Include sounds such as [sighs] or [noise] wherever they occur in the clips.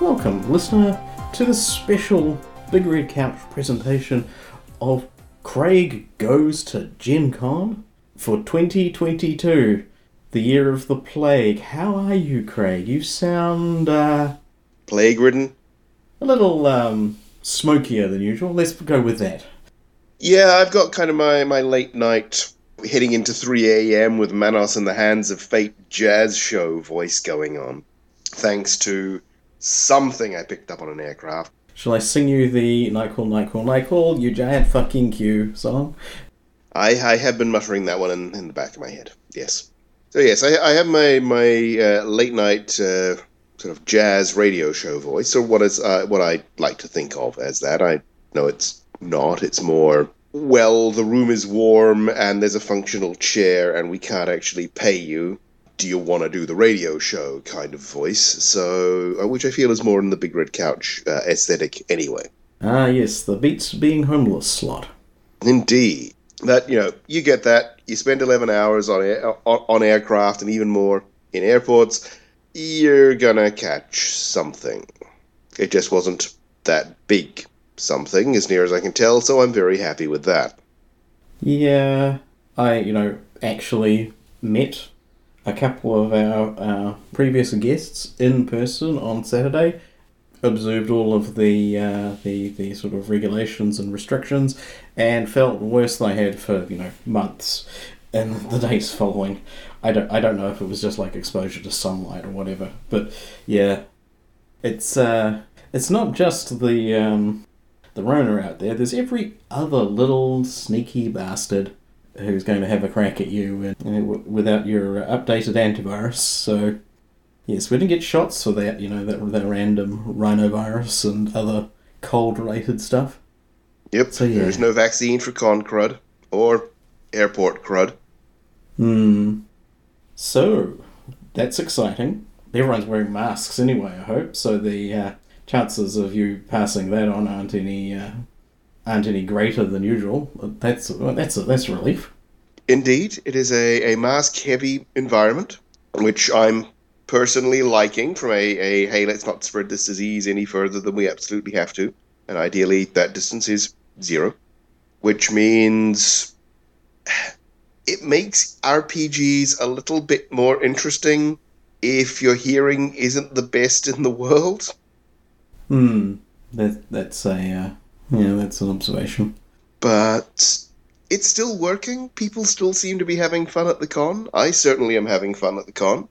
Welcome, listener, to the special Big Red Couch presentation of Craig Goes to Gen Con for 2022, the year of the plague. How are you, Craig? You sound uh, Plague ridden? a little um, smokier than usual. Let's go with that. Yeah, I've got kind of my, my late night heading into 3 a.m. with Manos in the Hands of Fate jazz show voice going on. Thanks to something I picked up on an aircraft. Shall I sing you the Nightcall, Nightcall, Nightcall, you giant fucking Q song? I, I have been muttering that one in, in the back of my head. Yes. So yes, I, I have my my uh, late night uh, sort of jazz radio show voice, or what is uh, what I like to think of as that. I know it's not. It's more well, the room is warm and there's a functional chair, and we can't actually pay you. Do you want to do the radio show kind of voice? So, uh, which I feel is more in the big red couch uh, aesthetic anyway. Ah, yes, the Beats Being Homeless slot. Indeed. That you know, you get that. You spend eleven hours on air, on, on aircraft and even more in airports. You're gonna catch something. It just wasn't that big something, as near as I can tell. So I'm very happy with that. Yeah, I, you know, actually met a couple of our, our previous guests in person on Saturday. Observed all of the, uh, the the sort of regulations and restrictions, and felt worse than I had for you know months. In the days following, I don't I don't know if it was just like exposure to sunlight or whatever, but yeah, it's uh, it's not just the um, the Rona out there. There's every other little sneaky bastard who's going to have a crack at you and, you know, w- without your updated antivirus. So, yes, we didn't get shots for that, you know, that, that random rhinovirus and other cold related stuff. Yep. So, yeah. There's no vaccine for con crud or airport crud. Hmm. So, that's exciting. Everyone's wearing masks anyway, I hope. So the uh, chances of you passing that on aren't any uh, aren't any greater than usual. That's that's a, that's a relief. Indeed, it is a, a mask heavy environment, which I'm personally liking from a, a hey, let's not spread this disease any further than we absolutely have to. And ideally, that distance is zero, which means it makes RPGs a little bit more interesting if your hearing isn't the best in the world. Hmm. That that's a uh, yeah, that's an observation. but it's still working. People still seem to be having fun at the con. I certainly am having fun at the con.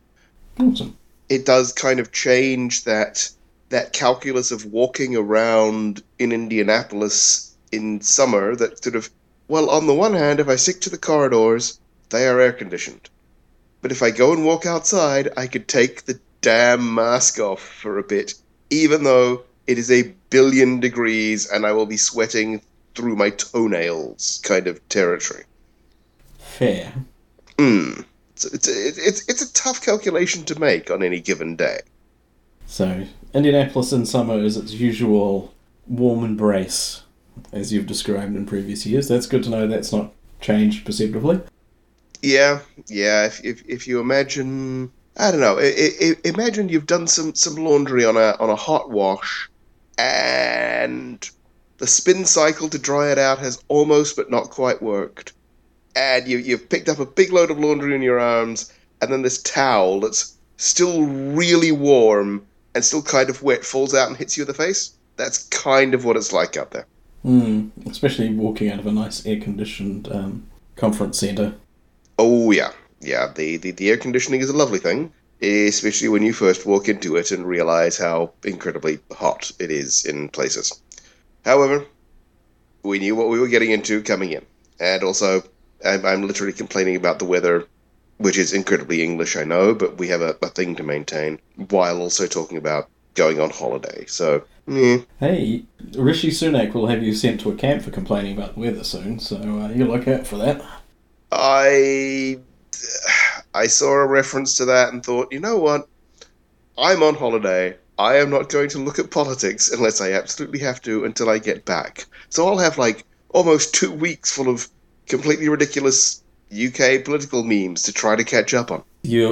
Awesome. It does kind of change that that calculus of walking around in Indianapolis in summer that sort of well, on the one hand, if I stick to the corridors, they are air conditioned. But if I go and walk outside, I could take the damn mask off for a bit, even though it is a billion degrees and I will be sweating through my toenails kind of territory. Fair. Hmm. It's, it's, it's, it's a tough calculation to make on any given day. So Indianapolis in summer is its usual warm embrace, as you've described in previous years. That's good to know. That's not changed perceptibly. Yeah, yeah. If, if, if you imagine, I don't know. I, I, imagine you've done some, some laundry on a on a hot wash, and the spin cycle to dry it out has almost but not quite worked, and you you've picked up a big load of laundry in your arms, and then this towel that's still really warm and still kind of wet falls out and hits you in the face. That's kind of what it's like out there. Hmm. Especially walking out of a nice air-conditioned um, conference centre. Oh yeah, yeah. The, the the air conditioning is a lovely thing, especially when you first walk into it and realize how incredibly hot it is in places. However, we knew what we were getting into coming in, and also I'm, I'm literally complaining about the weather, which is incredibly English, I know, but we have a, a thing to maintain while also talking about going on holiday. So, eh. Hey, Rishi Sunak will have you sent to a camp for complaining about the weather soon, so uh, you look out for that. I I saw a reference to that and thought, you know what? I'm on holiday. I am not going to look at politics unless I absolutely have to until I get back. So I'll have like almost two weeks full of completely ridiculous UK political memes to try to catch up on.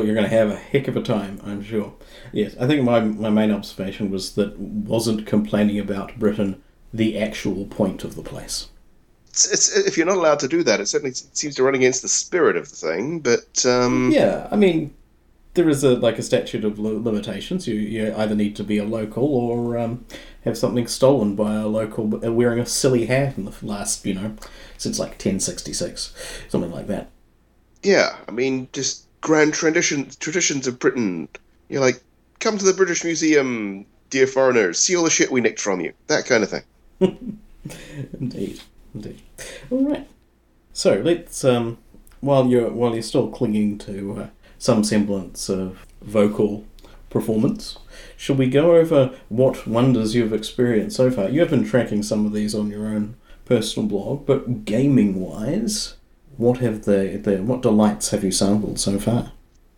you're, going to have a heck of a time, I'm sure. Yes, I think my, my main observation was that wasn't complaining about Britain the actual point of the place. It's, it's, if you're not allowed to do that, it certainly seems to run against the spirit of the thing. But um, Yeah, I mean, there is a like a statute of limitations. You, you either need to be a local or um, have something stolen by a local uh, wearing a silly hat in the last, you know, since like 1066, something like that. yeah, I mean, just grand tradition, traditions of Britain. You're like, come to the British Museum, dear foreigners, see all the shit we nicked from you. That kind of thing. [laughs] Indeed, indeed. All right. So let's um, while you're while you're still clinging to uh, some semblance of vocal performance, shall we go over what wonders you've experienced so far? You have been tracking some of these on your own personal blog, but gaming wise, what have the, the what delights have you sampled so far?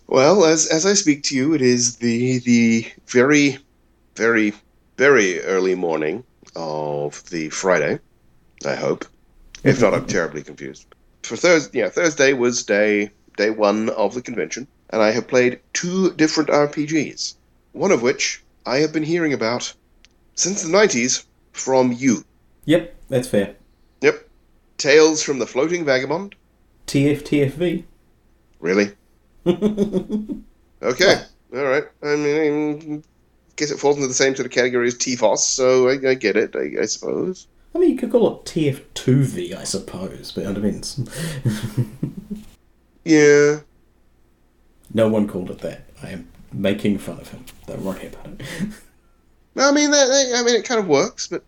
Well, as as I speak to you, it is the the very, very, very early morning of the Friday. I hope, if not, I'm mm-hmm. terribly confused. For Thursday, yeah, Thursday was day day one of the convention, and I have played two different RPGs. One of which I have been hearing about since the '90s from you. Yep, that's fair. Yep, Tales from the Floating Vagabond. TFTFV. Really? [laughs] Okay. All right. I mean, I guess it falls into the same sort of category as TFOS, so I, I get it, I, I suppose. I mean, you could call it TF2V, I suppose, but it depends. Yeah. no one called it that. I am making fun of him. Don't worry about it. I mean, I mean, it kind of works, but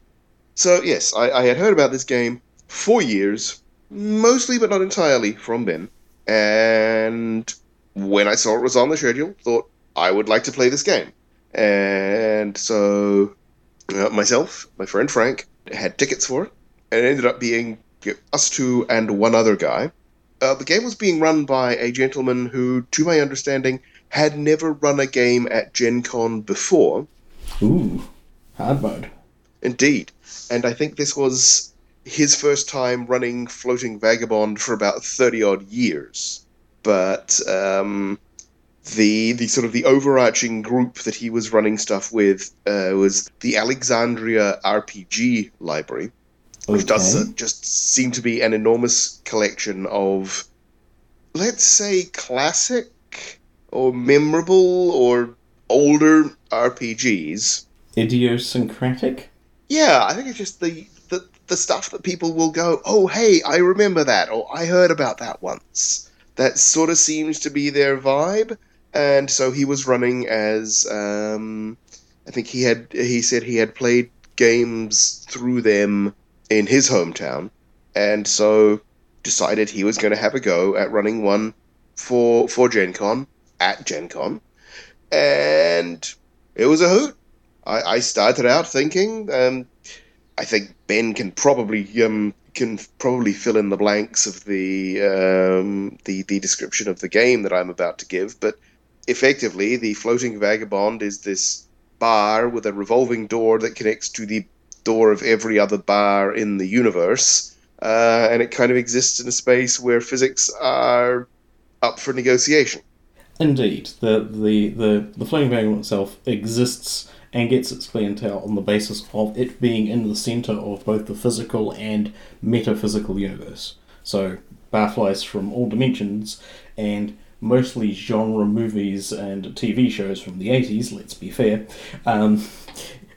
so yes, I, I had heard about this game for years, mostly but not entirely from Ben, and when I saw it was on the schedule, thought I would like to play this game, and so uh, myself, my friend Frank, had tickets for it, and it ended up being us two and one other guy. Uh, the game was being run by a gentleman who, to my understanding, had never run a game at Gen Con before. Ooh, hard mode. Indeed. And I think this was his first time running Floating Vagabond for about 30 odd years. But um, the the sort of the overarching group that he was running stuff with uh, was the Alexandria RPG library, which does uh, just seem to be an enormous collection of, let's say, classic or memorable or older RPGs. Idiosyncratic? Yeah, I think it's just the, the the stuff that people will go, oh hey, I remember that, or I heard about that once. That sort of seems to be their vibe, and so he was running as um, I think he had he said he had played games through them in his hometown, and so decided he was going to have a go at running one for for Gen Con at Gen Con, and it was a hoot. I, I started out thinking, um, I think Ben can probably um, can probably fill in the blanks of the um, the the description of the game that I'm about to give, but effectively, the floating vagabond is this bar with a revolving door that connects to the door of every other bar in the universe, uh, and it kind of exists in a space where physics are up for negotiation. Indeed. The, the, the, the Flaming Vagabond itself exists and gets its clientele on the basis of it being in the centre of both the physical and metaphysical universe. So, barflies from all dimensions and mostly genre movies and TV shows from the 80s, let's be fair, um,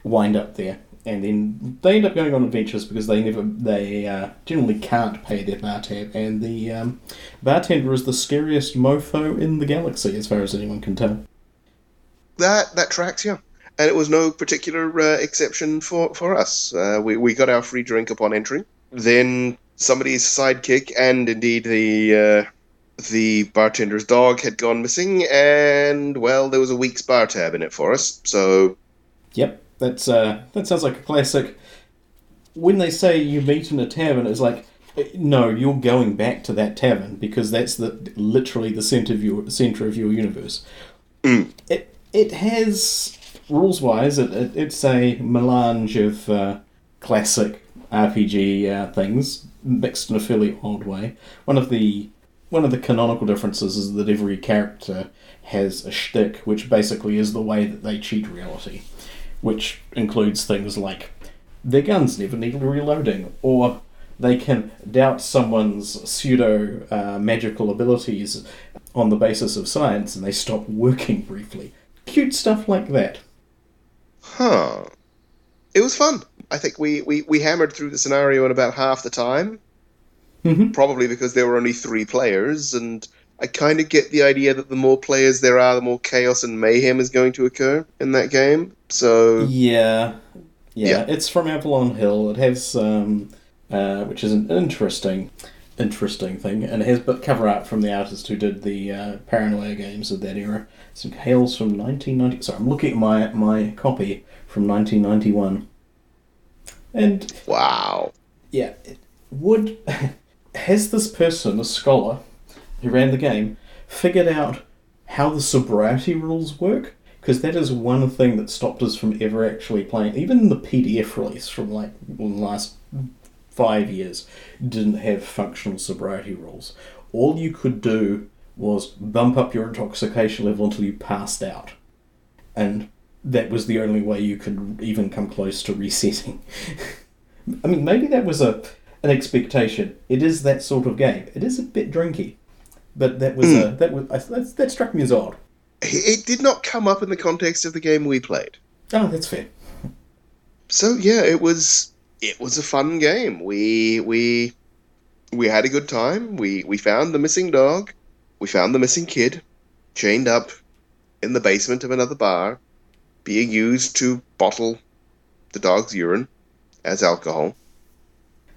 wind up there. And then they end up going on adventures because they never, they uh, generally can't pay their bar tab, and the um, bartender is the scariest mofo in the galaxy, as far as anyone can tell. That that tracks, yeah. And it was no particular uh, exception for for us. Uh, we we got our free drink upon entry. Then somebody's sidekick and indeed the uh, the bartender's dog had gone missing, and well, there was a week's bar tab in it for us. So Yep, that's uh, that sounds like a classic. When they say you meet in a tavern, it's like, eh, no, you're going back to that tavern because that's the literally the center of your center of your universe. Mm. It it has rules wise, it, it, it's a melange of uh, classic RPG uh, things mixed in a fairly odd way. One of the one of the canonical differences is that every character has a shtick, which basically is the way that they cheat reality, which includes things like their guns never need reloading, or they can doubt someone's pseudo uh, magical abilities on the basis of science and they stop working briefly. Cute stuff like that. Huh. It was fun. I think we, we, we hammered through the scenario in about half the time. Mm-hmm. Probably because there were only three players, and I kind of get the idea that the more players there are, the more chaos and mayhem is going to occur in that game. So Yeah, yeah, Yeah. it's from Avalon Hill. It has, um, uh, which is an interesting, interesting thing, and it has but cover art from the artist who did the uh, Paranoia games of that era. So it hails from 1990. Sorry, I'm looking at my my copy from 1991, and wow, yeah, it would [laughs] has this person, a scholar who ran the game, figured out how the sobriety rules work? Because that is one thing that stopped us from ever actually playing. Even the PDF release from like the last five years didn't have functional sobriety rules. All you could do was bump up your intoxication level until you passed out. And that was the only way you could even come close to resetting. [laughs] I mean, maybe that was a an expectation. It is that sort of game. It is a bit drinky, but that was a that was I, that, that struck me as odd. it did not come up in the context of the game we played. Oh, that's fair. So yeah, it was it was a fun game. We we we had a good time. We we found the missing dog. We found the missing kid, chained up in the basement of another bar, being used to bottle the dog's urine as alcohol.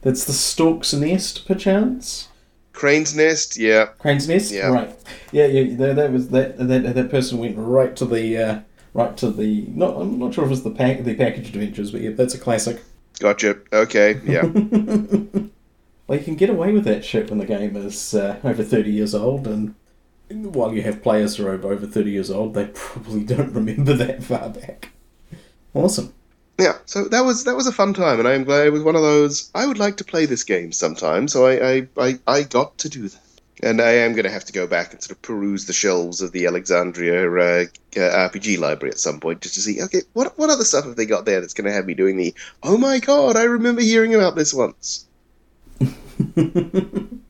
That's the Stork's Nest, perchance. Crane's nest, yeah. Crane's Nest, Yeah. right? Yeah, yeah. That, that was that, that. That person went right to the uh, right to the. Not, I'm not sure if it's the pack the packaged adventures, but yeah, that's a classic. Gotcha. Okay, yeah. [laughs] Well, you can get away with that shit when the game is uh, over 30 years old, and while you have players who are over over 30 years old, they probably [laughs] don't remember that far back. Awesome. Yeah, so that was that was a fun time, and I'm glad it was one of those. I would like to play this game sometime, so I I, I, I got to do that, and I am going to have to go back and sort of peruse the shelves of the Alexandria uh, uh, RPG library at some point just to see. Okay, what what other stuff have they got there that's going to have me doing the? Oh my god, I remember hearing about this once. [laughs]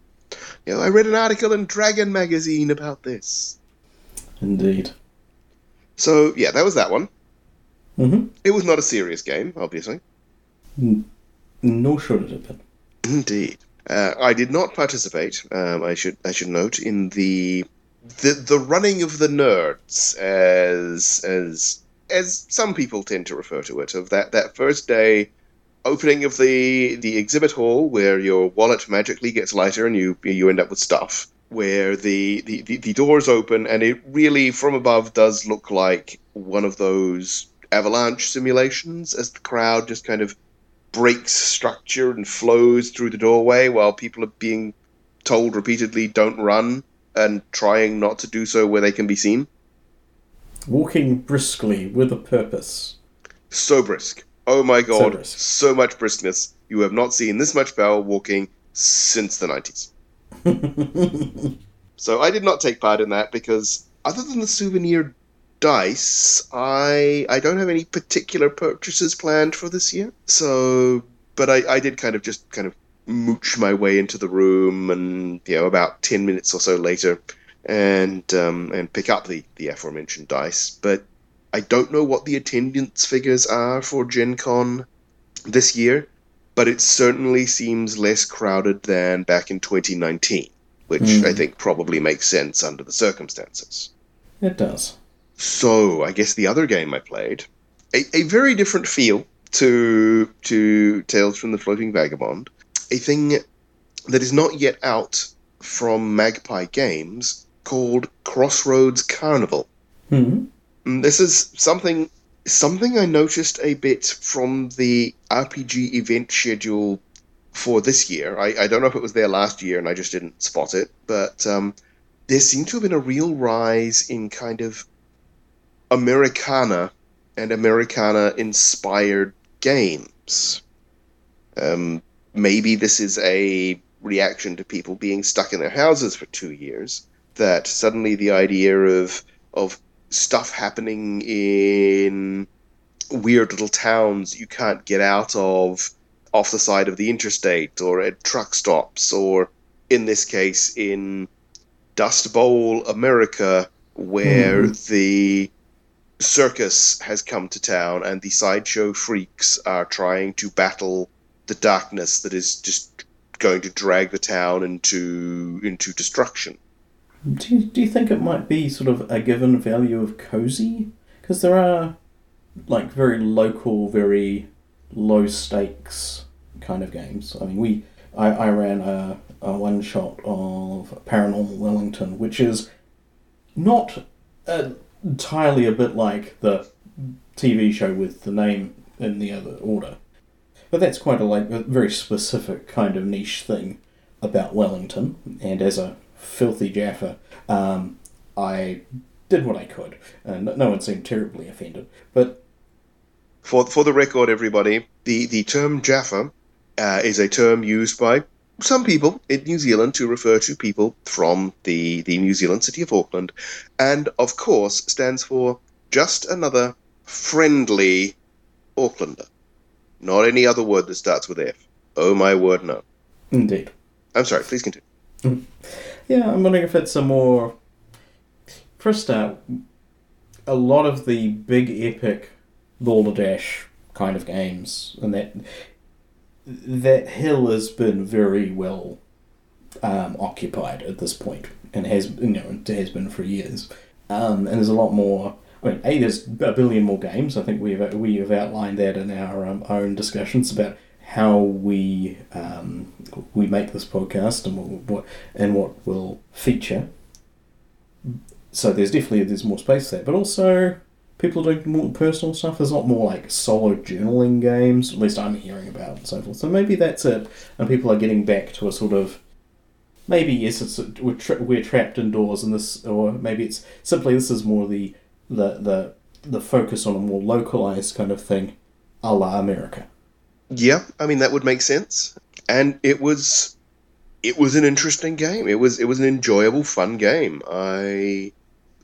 You know, I read an article in Dragon magazine about this. Indeed. So yeah, that was that one. Mm-hmm. It was not a serious game, obviously. No should it have been. Indeed. Uh, I did not participate. Um, I should I should note in the the the running of the nerds, as as as some people tend to refer to it, of that that first day opening of the the exhibit hall where your wallet magically gets lighter and you you end up with stuff. Where the, the, the, the doors open and it really from above does look like one of those avalanche simulations as the crowd just kind of breaks structure and flows through the doorway while people are being told repeatedly don't run and trying not to do so where they can be seen. Walking briskly with a purpose. So brisk. Oh my god, brisk. so much briskness. You have not seen this much power walking since the 90s. [laughs] So I did not take part in that because other than the souvenir dice, I I don't have any particular purchases planned for this year. So but I, I did kind of just kind of mooch my way into the room and you know about ten minutes or so later and um, and pick up the, the aforementioned dice. But I don't know what the attendance figures are for Gen Con this year, but it certainly seems less crowded than back in 2019, which Hmm. I think probably makes sense under the circumstances. It does. So I guess the other game I played, a, a very different feel to to Tales from the Floating Vagabond, a thing that is not yet out from Magpie Games called Crossroads Carnival. hmm Mm, This is something something I noticed a bit from the RPG event schedule for this year. I, I don't know if it was there last year and I just didn't spot it, but um, there seemed to have been a real rise in kind of Americana and Americana inspired games. Um, maybe this is a reaction to people being stuck in their houses for two years that suddenly the idea of of stuff happening in weird little towns you can't get out of off the side of the interstate or at truck stops or in this case in Dust Bowl America where mm. the circus has come to town and the sideshow freaks are trying to battle the darkness that is just going to drag the town into into destruction. Do you, do you think it might be sort of a given value of cozy? Because there are like very local, very low stakes kind of games. I mean, we I, I ran a, a one shot of Paranormal Wellington, which is not entirely a bit like the TV show with the name in the other order. But that's quite a like a very specific kind of niche thing about Wellington. And as a filthy Jaffa, um, I did what I could, and no one seemed terribly offended. But for for the record, everybody, the the term Jaffa uh, is a term used by some people in New Zealand to refer to people from the the New Zealand city of Auckland, and of course stands for just another friendly Aucklander. Not any other word that starts with F. Oh my word, no. Indeed. I'm sorry, please continue. Mm. Yeah, I'm wondering if it's a more. For a start, a lot of the big epic Balderdash kind of games, and that that hill has been very well um, occupied at this point, and has you know has been for years. Um, and there's a lot more I mean, A, there's a billion more games. I think we've, we have outlined that in our um, own discussions about how we um, we make this podcast and what and what will feature. So there's definitely there's more space there, but also people doing more personal stuff. There's a lot more like solo journaling games. At least I'm hearing about and so forth. So maybe that's it, and people are getting back to a sort of maybe yes, it's a, we're tra- we're trapped indoors, and this, or maybe it's simply this is more the the the the focus on a more localized kind of thing, a la America. Yeah, I mean that would make sense, and it was it was an interesting game. It was it was an enjoyable, fun game. I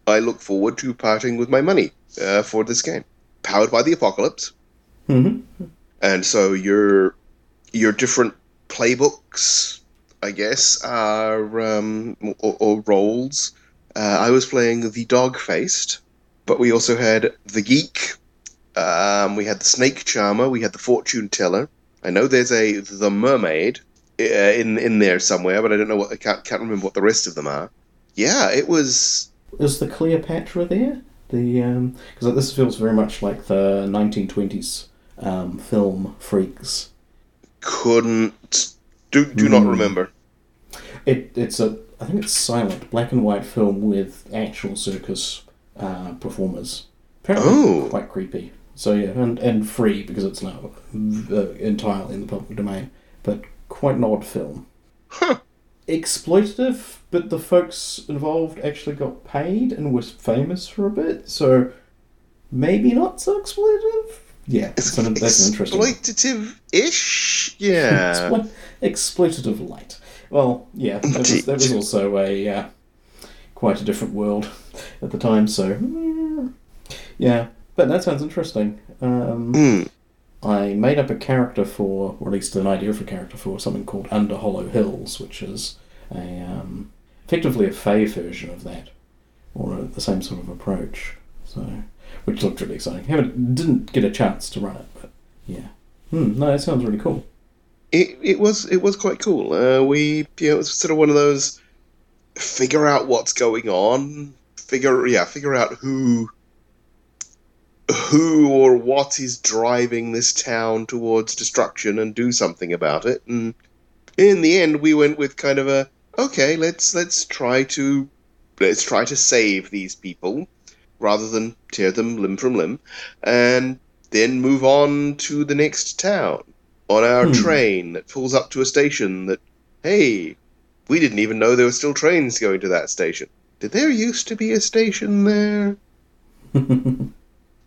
I look forward to parting with my money uh, for this game, powered by the apocalypse. Mm-hmm. And so your your different playbooks, I guess, are um, or, or roles. Uh, I was playing the dog faced, but we also had the geek. Um, we had the snake charmer. We had the fortune teller. I know there's a the mermaid uh, in in there somewhere, but I don't know what I can't can't remember what the rest of them are. Yeah, it was. Is the Cleopatra there? The because um, this feels very much like the 1920s um, film Freaks. Couldn't do do mm. not hmm. remember. It it's a I think it's silent black and white film with actual circus uh, performers. Apparently, oh. quite creepy. So yeah, and, and free because it's now uh, entirely in the public domain. But quite an odd film. Huh. Exploitative, but the folks involved actually got paid and was famous for a bit. So maybe not so exploitative. Yeah, it's, so that's interesting. Exploitative-ish, yeah. Explo- exploitative light. Well, yeah, that was, that was also a uh, quite a different world at the time. So yeah, but that sounds interesting. Um, mm. I made up a character for, or at least an idea for a character for something called Under Hollow Hills, which is a um, effectively a Fey version of that, or a, the same sort of approach. So, which looked really exciting. Haven't didn't get a chance to run it, but yeah. Hmm, no, that sounds really cool. It it was it was quite cool. Uh, we know, it was sort of one of those figure out what's going on, figure yeah, figure out who who or what is driving this town towards destruction and do something about it. And in the end we went with kind of a okay, let's let's try to let's try to save these people rather than tear them limb from limb and then move on to the next town on our hmm. train that pulls up to a station that hey we didn't even know there were still trains going to that station. Did there used to be a station there? [laughs]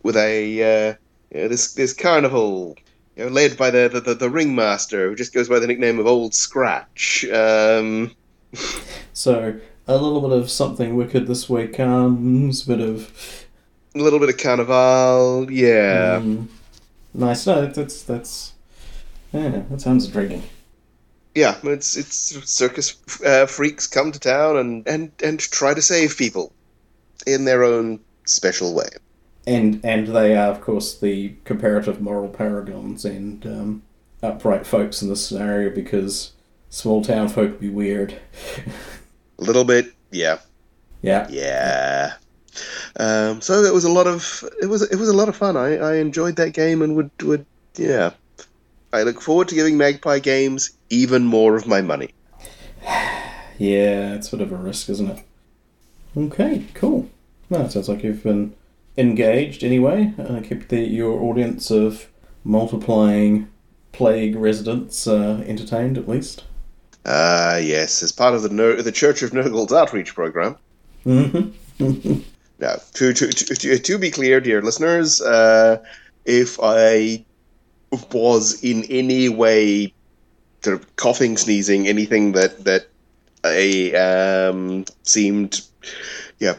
With a uh, this this carnival you know, led by the, the, the, the ringmaster, who just goes by the nickname of Old Scratch. Um, [laughs] So a little bit of something wicked this week comes, a bit of a little bit of Carnival, yeah. um, nice. No, that's that's yeah, that sounds intriguing. Yeah, it's it's circus uh, freaks come to town and, and, and try to save people in their own special way. And and they are of course the comparative moral paragons and um, upright folks in this scenario because small town folk be weird. A little bit, yeah, yeah. yeah. Um, so it was a lot of it was it was a lot of fun. I, I enjoyed that game and would would yeah. I look forward to giving Magpie Games even more of my money. [sighs] Yeah, it's a bit of a risk, isn't it? Okay, cool. Well, it sounds like you've been engaged anyway. Uh, kept the, your audience of multiplying plague residents uh, entertained at least. Ah, yes, as part of the Ner- the Church of Nurgle's outreach program. Mm-hmm. Now, to, to, to, to, be clear, dear listeners, uh, if I was in any way sort of coughing, sneezing, anything that that I um, seemed, yeah,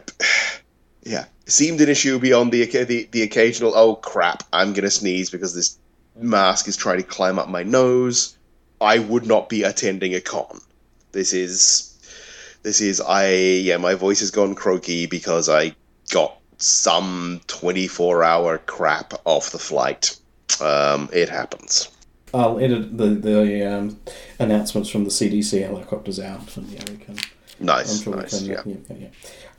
[sighs] yeah, seemed an issue beyond the the, the occasional oh crap, I'm gonna sneeze because this mask is trying to climb up my nose. I would not be attending a con. This is this is I yeah, my voice has gone croaky because I got some 24 hour crap off the flight. Um, it happens. I'll edit the the um, announcements from the CDC helicopters out, and yeah, we can. Nice, sure nice, we yeah. Yeah, yeah, yeah.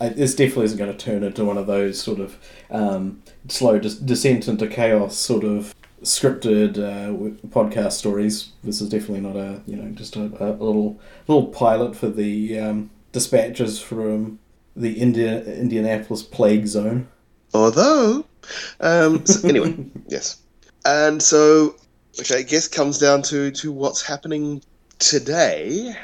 Uh, this definitely isn't going to turn into one of those sort of um, slow des- descent into chaos sort of scripted uh, podcast stories. This is definitely not a you know just a, a little little pilot for the um, dispatches from the India Indianapolis plague zone. Although, um, so [laughs] anyway, yes. And so, which I guess comes down to, to what's happening today.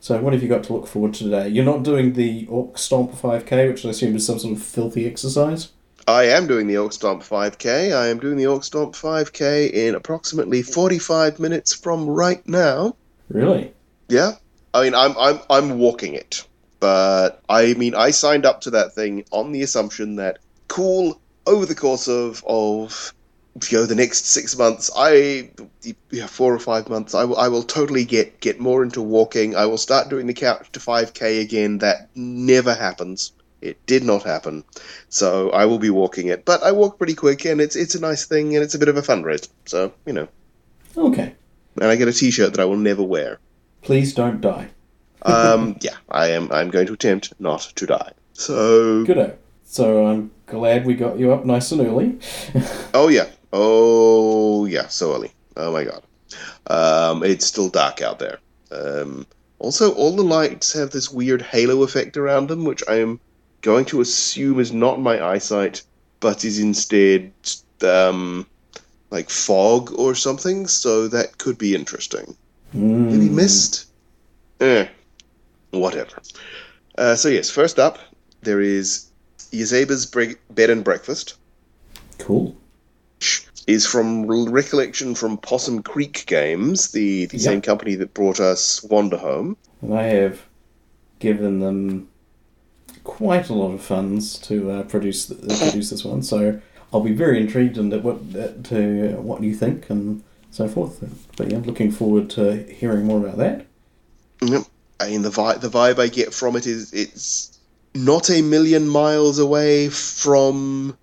So what have you got to look forward to today? You're not doing the Orc Stomp 5K, which I assume is some sort of filthy exercise. I am doing the Orc Stomp 5K. I am doing the Orc Stomp 5K in approximately 45 minutes from right now. Really? Yeah. I mean, I'm I'm I'm walking it, but I mean, I signed up to that thing on the assumption that cool over the course of of you know the next six months, I yeah, four or five months, I will I will totally get get more into walking. I will start doing the couch to five k again. That never happens. It did not happen. So I will be walking it, but I walk pretty quick, and it's it's a nice thing, and it's a bit of a fundraiser. So you know, Okay. and I get a T-shirt that I will never wear. Please don't die. um, [laughs] yeah, I am. I'm going to attempt not to die. So, Goodo. So I'm glad we got you up nice and early. [laughs] oh yeah, oh yeah, so early. Oh my god, um, it's still dark out there. Um, also, all the lights have this weird halo effect around them, which I am going to assume is not my eyesight, but is instead um, like fog or something. So that could be interesting. Maybe Mm. missed? Eh, whatever. Uh, so, yes, first up, there is Yazeba's Bre- Bed and Breakfast, Cool. is from recollection from Possum Creek Games, the, the Yeah. same company that brought us Wanderhome. And I have given them quite a lot of funds to uh, produce th- produce this one. So I'll be very intrigued in what uh, to what you think and so forth. But yeah, looking forward to hearing more about that. Yep. I mean, the, vi- the vibe I get from it is it's not a million miles away from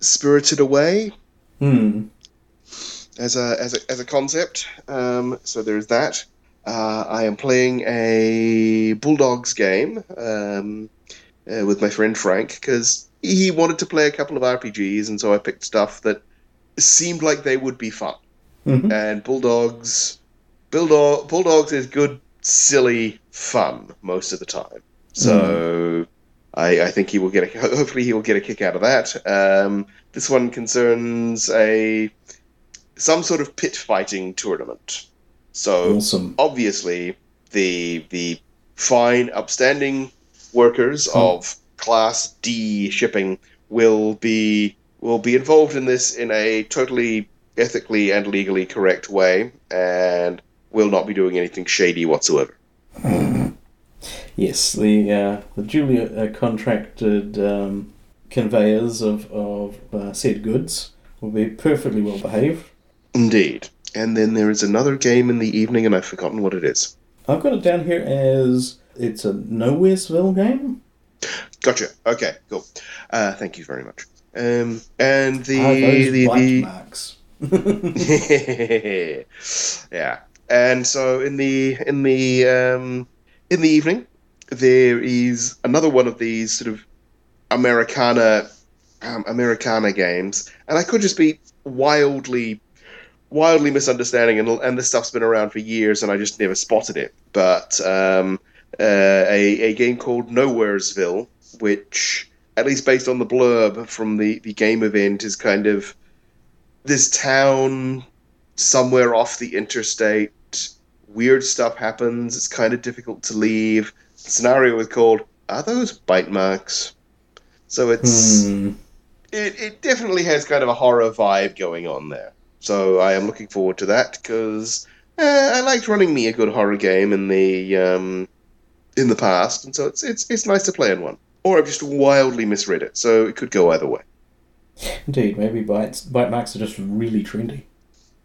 Spirited Away. Hmm. as a as a as a concept. Um, so there's that. Uh, I am playing a Bulldogs game um, uh, with my friend Frank because he wanted to play a couple of RPGs, and so I picked stuff that seemed like they would be fun. Mhm. And Bulldogs, Bulldog, Bulldogs is good, silly fun most of the time. So. I, I think he will get a, hopefully he will get a kick out of that. Um, this one concerns a some sort of pit fighting tournament. So Awesome. obviously the the fine, upstanding workers Hmm. of Class D shipping will be will be involved in this in a totally ethically and legally correct way, and will not be doing anything shady whatsoever. Yes, the uh, the duly uh, contracted um, conveyors of of uh, said goods will be perfectly well behaved. Indeed. And then there is another game in the evening, and I've forgotten what it is. I've got it down here as it's a Nowheresville game. Gotcha. Okay, cool. Uh, thank you very much. Um, and the those the, the marks. [laughs] yeah. And so in the in the um, in the evening, there is another one of these sort of Americana um, Americana games, and I could just be wildly wildly misunderstanding, and and this stuff's been around for years, and I just never spotted it. But um, uh, a a game called Nowheresville, which at least based on the blurb from the the game event is kind of this town somewhere off the interstate. Weird stuff happens. It's kind of difficult to leave. The scenario is called "Are those bite marks?" So it's Hmm. it, it definitely has kind of a horror vibe going on there. So I am looking forward to that because uh, I liked running me a good horror game in the um, in the past, and so it's it's it's nice to play in one. Or I've just wildly misread it, so it could go either way. Indeed, maybe bites bite marks are just really trendy.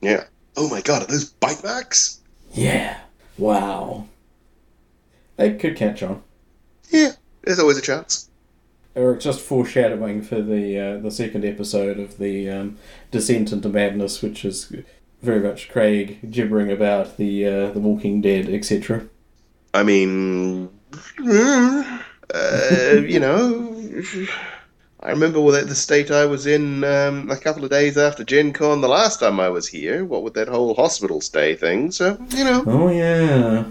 Yeah. Oh my god, are those bite marks? Yeah. Wow. They could catch on. Yeah, there's always a chance. Or just foreshadowing for the uh, the second episode of the um, Descent into Madness, which is very much Craig gibbering about the uh, the Walking Dead, etc. I mean, uh, you know, I remember what the state I was in um, a couple of days after Gen Con the last time I was here. What with that whole hospital stay thing. So, you know, Oh yeah.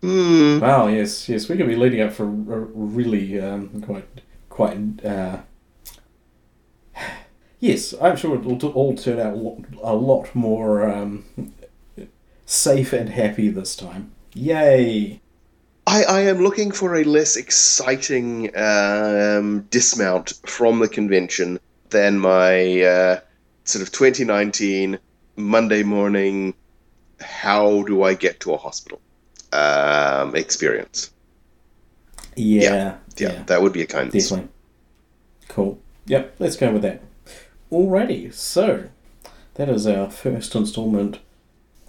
hmm. Wow. Yes. Yes. We could be leading up for a really um, quite quite. Uh... Yes, I'm sure it'll all turn out a lot, a lot more um, safe and happy this time. Yay! I, I am looking for a less exciting um, dismount from the convention than my uh, sort of 2019 Monday morning, how do I get to a hospital um, experience. Yeah. Yeah, that would be a kindness. Definitely. Cool. Yep, let's go with that. Alrighty, so that is our first installment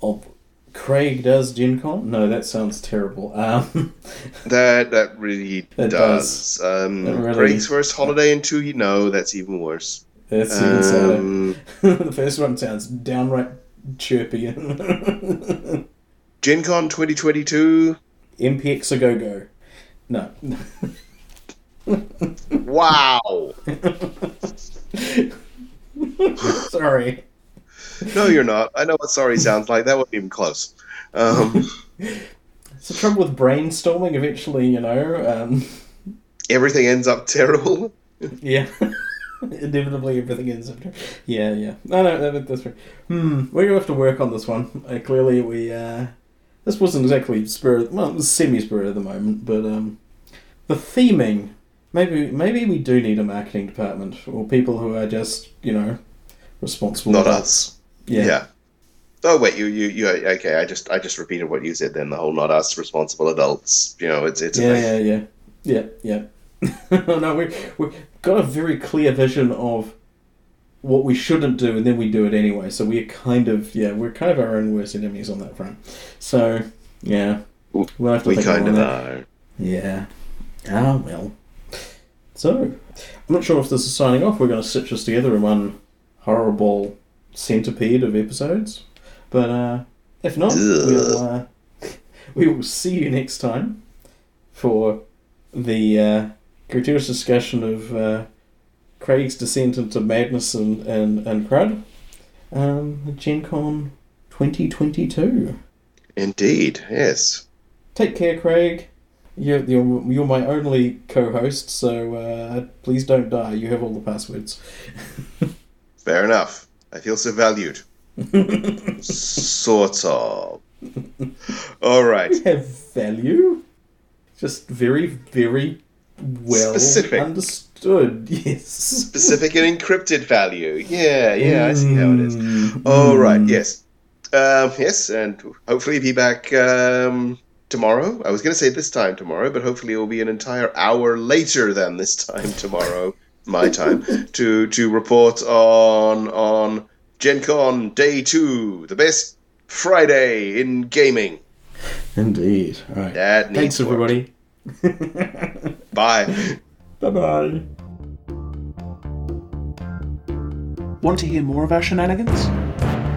of Craig Does Gen Con. No, that sounds terrible. Um, [laughs] That that really It does. Um, It really- Craig's first holiday in two, you know, that's even worse. that's even sadder. Um, [laughs] the first one sounds downright chirpy. Gen Con 2022. MPX a go go. No. Wow. [laughs] Sorry. No, you're not. I know what sorry sounds like. That wasn't even close. Um, [laughs] It's the trouble with brainstorming. Eventually, you know, um, everything ends up terrible. Yeah. [laughs] Inevitably, everything ends up. Terrible. Yeah, yeah. No, no, that, that's right. Hmm. We're gonna have to work on this one. Uh, clearly, we. Uh, this wasn't exactly spirit. Well, it was semi spirit at the moment, but um, the theming. Maybe, maybe we do need a marketing department or people who are just, you know, responsible. Not us. Yeah. Yeah. Oh wait, you you you okay? I just I just repeated what you said. Then the whole not us responsible adults. You know, it's it's Yeah, yeah, yeah, yeah, yeah. [laughs] no, we we got a very clear vision of what we shouldn't do, and then we do it anyway. So we're kind of yeah, we're kind of our own worst enemies on that front. So yeah, we'll have to we kind of are. Yeah. Ah well. So I'm not sure if this is signing off. We're going to stitch this together in one horrible centipede of episodes, but uh, if not, Ugh. we'll uh, [laughs] we will see you next time for the uh, gratuitous discussion of uh, Craig's descent into madness and and and crud. Um, Gen Con 2022. Indeed, yes. Take care, Craig. You're, you're, you're my only co host, so uh, please don't die. You have all the passwords. [laughs] Fair enough. I feel so valued. sort of. All right. We have value. Just very, very Well Specific. understood. [laughs] Yes. Specific and encrypted value. Yeah, yeah, I see how it is. Mm, All right, yes. Um, yes, and hopefully be back um, tomorrow. I was going to say this time tomorrow, but hopefully it will be an entire hour later than this time tomorrow, my time, to to report on on Gen Con Day 2, the best Friday in gaming. Indeed. All right. That needs Thanks, everybody. [laughs] Bye. Bye bye. Want to hear more of our shenanigans?